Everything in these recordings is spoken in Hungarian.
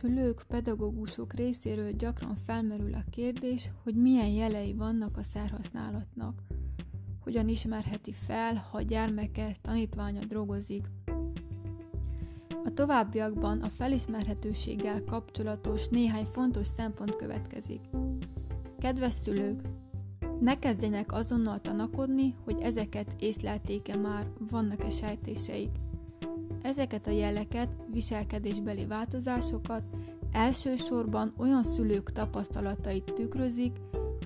szülők, pedagógusok részéről gyakran felmerül a kérdés, hogy milyen jelei vannak a szerhasználatnak. Hogyan ismerheti fel, ha gyermeke tanítványa drogozik. A továbbiakban a felismerhetőséggel kapcsolatos néhány fontos szempont következik. Kedves szülők! Ne kezdjenek azonnal tanakodni, hogy ezeket észlelték-e már, vannak-e sejtéseik. Ezeket a jeleket, viselkedésbeli változásokat elsősorban olyan szülők tapasztalatait tükrözik,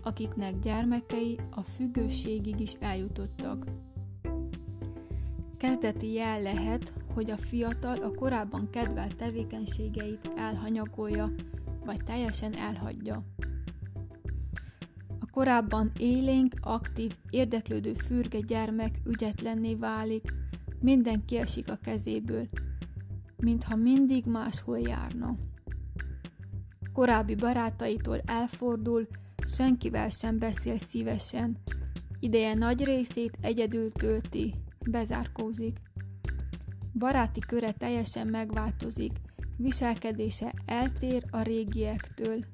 akiknek gyermekei a függőségig is eljutottak. Kezdeti jel lehet, hogy a fiatal a korábban kedvelt tevékenységeit elhanyagolja, vagy teljesen elhagyja. A korábban élénk, aktív, érdeklődő fürge gyermek ügyetlenné válik, minden kiesik a kezéből, mintha mindig máshol járna. Korábbi barátaitól elfordul, senkivel sem beszél szívesen, ideje nagy részét egyedül tölti, bezárkózik. Baráti köre teljesen megváltozik, viselkedése eltér a régiektől.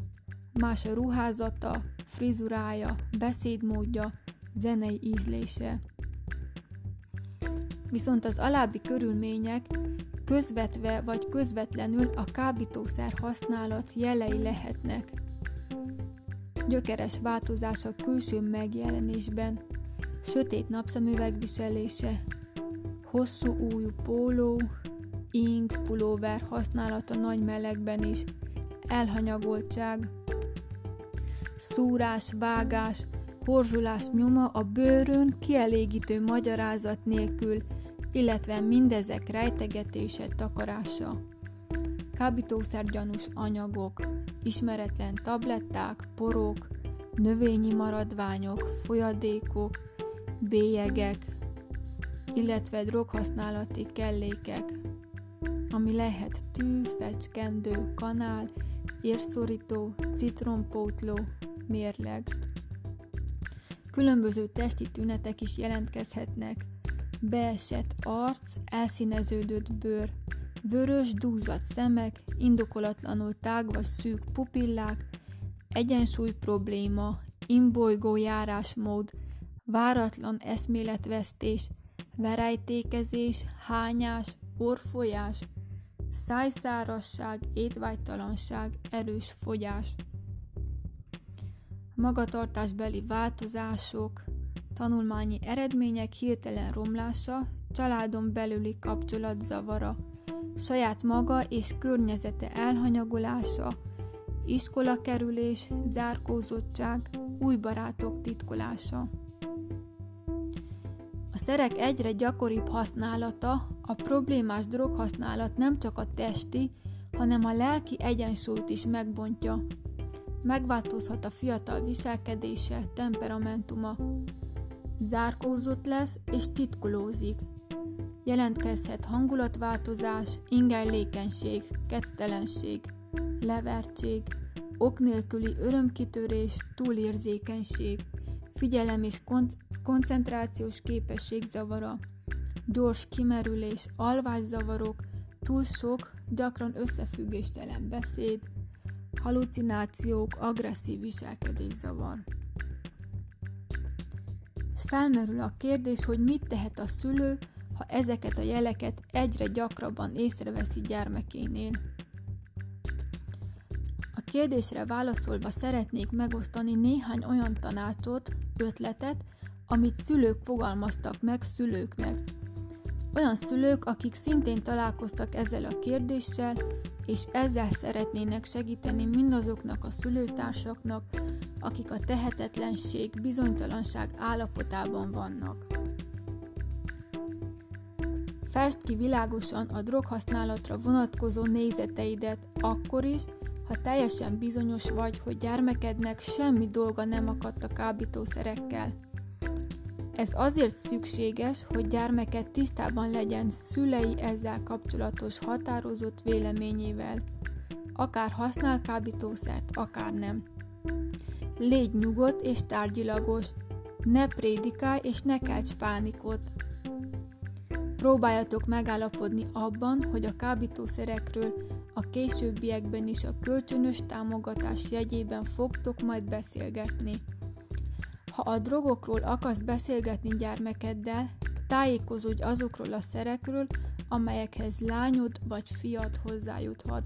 Más a ruházata, frizurája, beszédmódja, zenei ízlése. Viszont az alábbi körülmények közvetve vagy közvetlenül a kábítószer használat jelei lehetnek. Gyökeres változás a külső megjelenésben, sötét napszemüveg viselése, hosszú újú póló, ing, pulóver használata nagy melegben is, elhanyagoltság, szúrás, vágás, horzsulás nyoma a bőrön kielégítő magyarázat nélkül, illetve mindezek rejtegetése, takarása. Kábítószergyanús anyagok, ismeretlen tabletták, porok, növényi maradványok, folyadékok, bélyegek, illetve droghasználati kellékek, ami lehet tű, fecskendő, kanál, érszorító, citrompótló, mérleg. Különböző testi tünetek is jelentkezhetnek, beesett arc, elszíneződött bőr, vörös, dúzat szemek, indokolatlanul tág vagy szűk pupillák, egyensúly probléma, imbolygó járásmód, váratlan eszméletvesztés, verejtékezés, hányás, orfolyás, szájszárasság, étvágytalanság, erős fogyás. Magatartásbeli változások, tanulmányi eredmények hirtelen romlása, családon belüli kapcsolatzavara, saját maga és környezete elhanyagolása, iskolakerülés, zárkózottság, új barátok titkolása. A szerek egyre gyakoribb használata, a problémás droghasználat nem csak a testi, hanem a lelki egyensúlyt is megbontja. Megváltozhat a fiatal viselkedése, temperamentuma, zárkózott lesz és titkolózik. Jelentkezhet hangulatváltozás, ingerlékenység, kettelenség, levertség, ok nélküli örömkitörés, túlérzékenység, figyelem és kon- koncentrációs képesség zavara, gyors kimerülés, alvászavarok, túl sok, gyakran összefüggéstelen beszéd, halucinációk, agresszív viselkedészavar és felmerül a kérdés, hogy mit tehet a szülő, ha ezeket a jeleket egyre gyakrabban észreveszi gyermekénél. A kérdésre válaszolva szeretnék megosztani néhány olyan tanácsot, ötletet, amit szülők fogalmaztak meg szülőknek. Olyan szülők, akik szintén találkoztak ezzel a kérdéssel, és ezzel szeretnének segíteni mindazoknak a szülőtársaknak, akik a tehetetlenség, bizonytalanság állapotában vannak. Fest ki világosan a droghasználatra vonatkozó nézeteidet akkor is, ha teljesen bizonyos vagy, hogy gyermekednek semmi dolga nem akadt a kábítószerekkel. Ez azért szükséges, hogy gyermeket tisztában legyen szülei ezzel kapcsolatos határozott véleményével. Akár használ kábítószert, akár nem. Légy nyugodt és tárgyilagos, ne prédikálj és ne kelts pánikot. Próbáljatok megállapodni abban, hogy a kábítószerekről, a későbbiekben is a kölcsönös támogatás jegyében fogtok majd beszélgetni. Ha a drogokról akarsz beszélgetni gyermekeddel, tájékozódj azokról a szerekről, amelyekhez lányod vagy fiad hozzájuthat.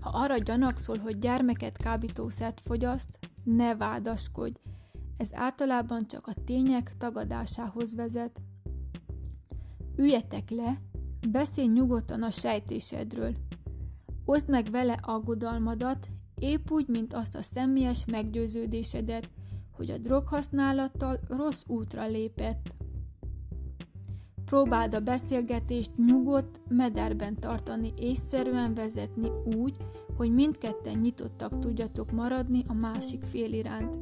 Ha arra gyanakszol, hogy gyermeket kábítószert fogyaszt, ne vádaskodj. Ez általában csak a tények tagadásához vezet. Üljetek le, beszélj nyugodtan a sejtésedről. Oszd meg vele aggodalmadat, épp úgy, mint azt a személyes meggyőződésedet, hogy a droghasználattal rossz útra lépett. Próbáld a beszélgetést nyugodt, mederben tartani, észszerűen vezetni úgy, hogy mindketten nyitottak tudjatok maradni a másik fél iránt.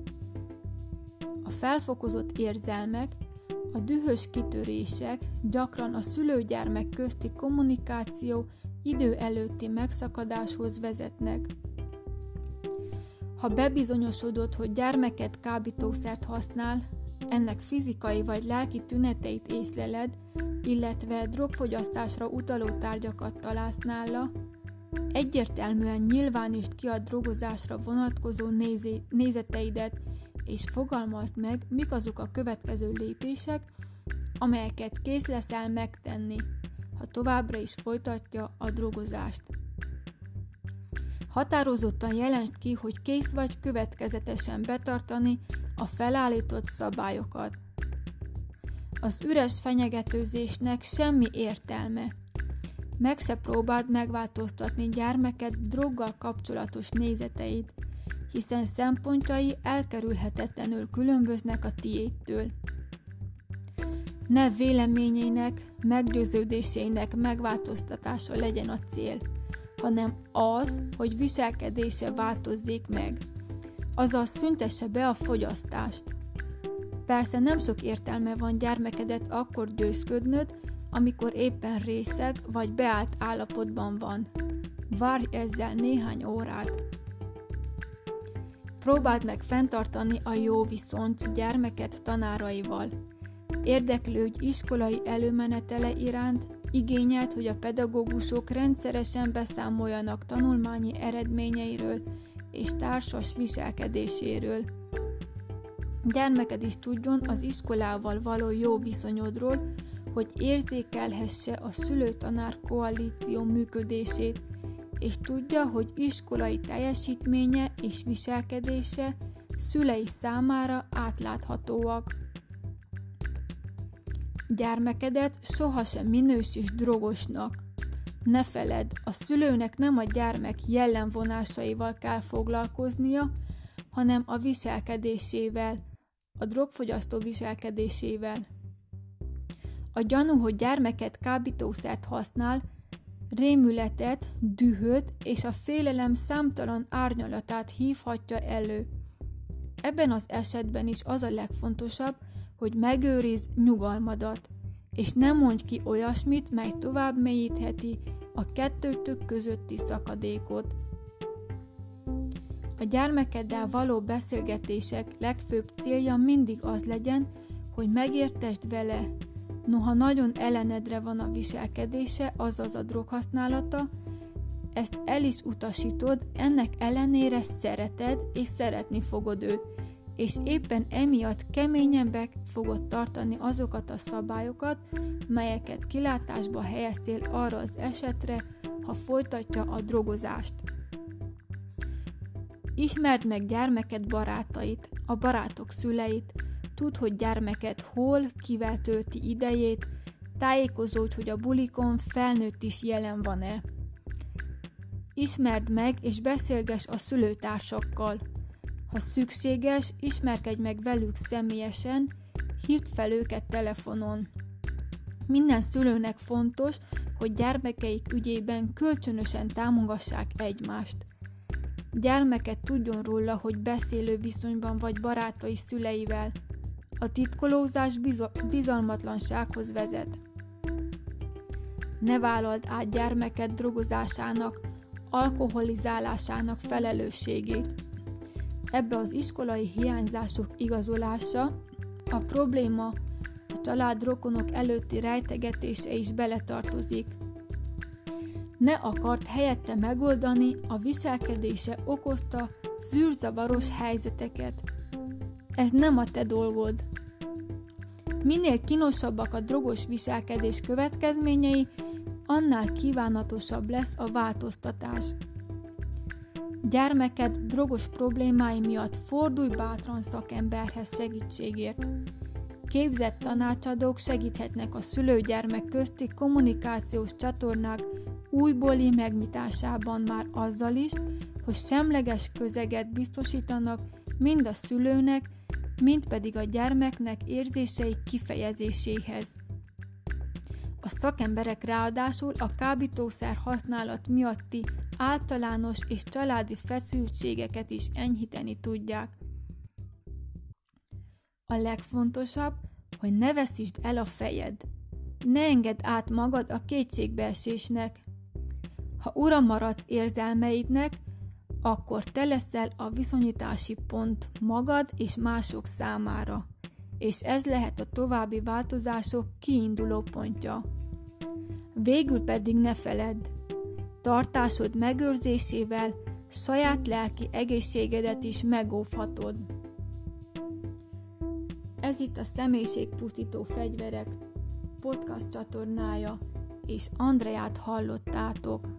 A felfokozott érzelmek, a dühös kitörések gyakran a szülőgyermek közti kommunikáció idő előtti megszakadáshoz vezetnek. Ha bebizonyosodott, hogy gyermeket kábítószert használ, ennek fizikai vagy lelki tüneteit észleled, illetve drogfogyasztásra utaló tárgyakat találsz nála, egyértelműen nyilvánítsd ki a drogozásra vonatkozó nézé- nézeteidet, és fogalmazd meg, mik azok a következő lépések, amelyeket kész leszel megtenni, ha továbbra is folytatja a drogozást. Határozottan jelent ki, hogy kész vagy következetesen betartani a felállított szabályokat. Az üres fenyegetőzésnek semmi értelme. Meg se próbáld megváltoztatni gyermeked droggal kapcsolatos nézeteit, hiszen szempontjai elkerülhetetlenül különböznek a tiédtől. Ne véleményének, meggyőződésének megváltoztatása legyen a cél, hanem az, hogy viselkedése változzék meg, azaz szüntesse be a fogyasztást. Persze nem sok értelme van gyermekedet akkor győzködnöd, amikor éppen részeg vagy beállt állapotban van. Várj ezzel néhány órát. Próbáld meg fenntartani a jó viszont gyermeket tanáraival. Érdeklődj iskolai előmenetele iránt, igényelt, hogy a pedagógusok rendszeresen beszámoljanak tanulmányi eredményeiről és társas viselkedéséről. Gyermeked is tudjon az iskolával való jó viszonyodról, hogy érzékelhesse a szülőtanár koalíció működését, és tudja, hogy iskolai teljesítménye és viselkedése szülei számára átláthatóak. Gyermekedet sohasem minősíts drogosnak. Ne feled, a szülőnek nem a gyermek jellemvonásaival kell foglalkoznia, hanem a viselkedésével, a drogfogyasztó viselkedésével. A gyanú, hogy gyermeket kábítószert használ, rémületet, dühöt és a félelem számtalan árnyalatát hívhatja elő. Ebben az esetben is az a legfontosabb, hogy megőriz nyugalmadat, és nem mondj ki olyasmit, mely tovább mélyítheti a kettőtök közötti szakadékot. A gyermekeddel való beszélgetések legfőbb célja mindig az legyen, hogy megértesd vele, Noha nagyon ellenedre van a viselkedése, azaz a droghasználata, ezt el is utasítod, ennek ellenére szereted és szeretni fogod őt, és éppen emiatt keményebbek fogod tartani azokat a szabályokat, melyeket kilátásba helyeztél arra az esetre, ha folytatja a drogozást. Ismerd meg gyermeked barátait, a barátok szüleit, Tudd, hogy gyermeket hol, kivel tölti idejét, tájékozódj, hogy a bulikon felnőtt is jelen van-e. Ismerd meg és beszélges a szülőtársakkal. Ha szükséges, ismerkedj meg velük személyesen, hívd fel őket telefonon. Minden szülőnek fontos, hogy gyermekeik ügyében kölcsönösen támogassák egymást. Gyermeket tudjon róla, hogy beszélő viszonyban vagy barátai szüleivel – a titkolózás bizalmatlansághoz vezet. Ne vállald át gyermeked drogozásának, alkoholizálásának felelősségét. Ebbe az iskolai hiányzások igazolása, a probléma a család rokonok előtti rejtegetése is beletartozik. ne akart helyette megoldani a viselkedése okozta zűrzavaros helyzeteket. Ez nem a te dolgod. Minél kínosabbak a drogos viselkedés következményei, annál kívánatosabb lesz a változtatás. Gyermeked drogos problémái miatt fordulj bátran szakemberhez segítségért. Képzett tanácsadók segíthetnek a szülő-gyermek közti kommunikációs csatornák újbóli megnyitásában már azzal is, hogy semleges közeget biztosítanak mind a szülőnek, mind pedig a gyermeknek érzései kifejezéséhez. A szakemberek ráadásul a kábítószer használat miatti általános és családi feszültségeket is enyhíteni tudják. A legfontosabb, hogy ne veszítsd el a fejed. Ne engedd át magad a kétségbeesésnek. Ha ura maradsz érzelmeidnek, akkor te leszel a viszonyítási pont magad és mások számára, és ez lehet a további változások kiinduló pontja. Végül pedig ne feledd, tartásod megőrzésével saját lelki egészségedet is megóvhatod. Ez itt a Személyiségpusztító Fegyverek podcast csatornája, és Andreát hallottátok.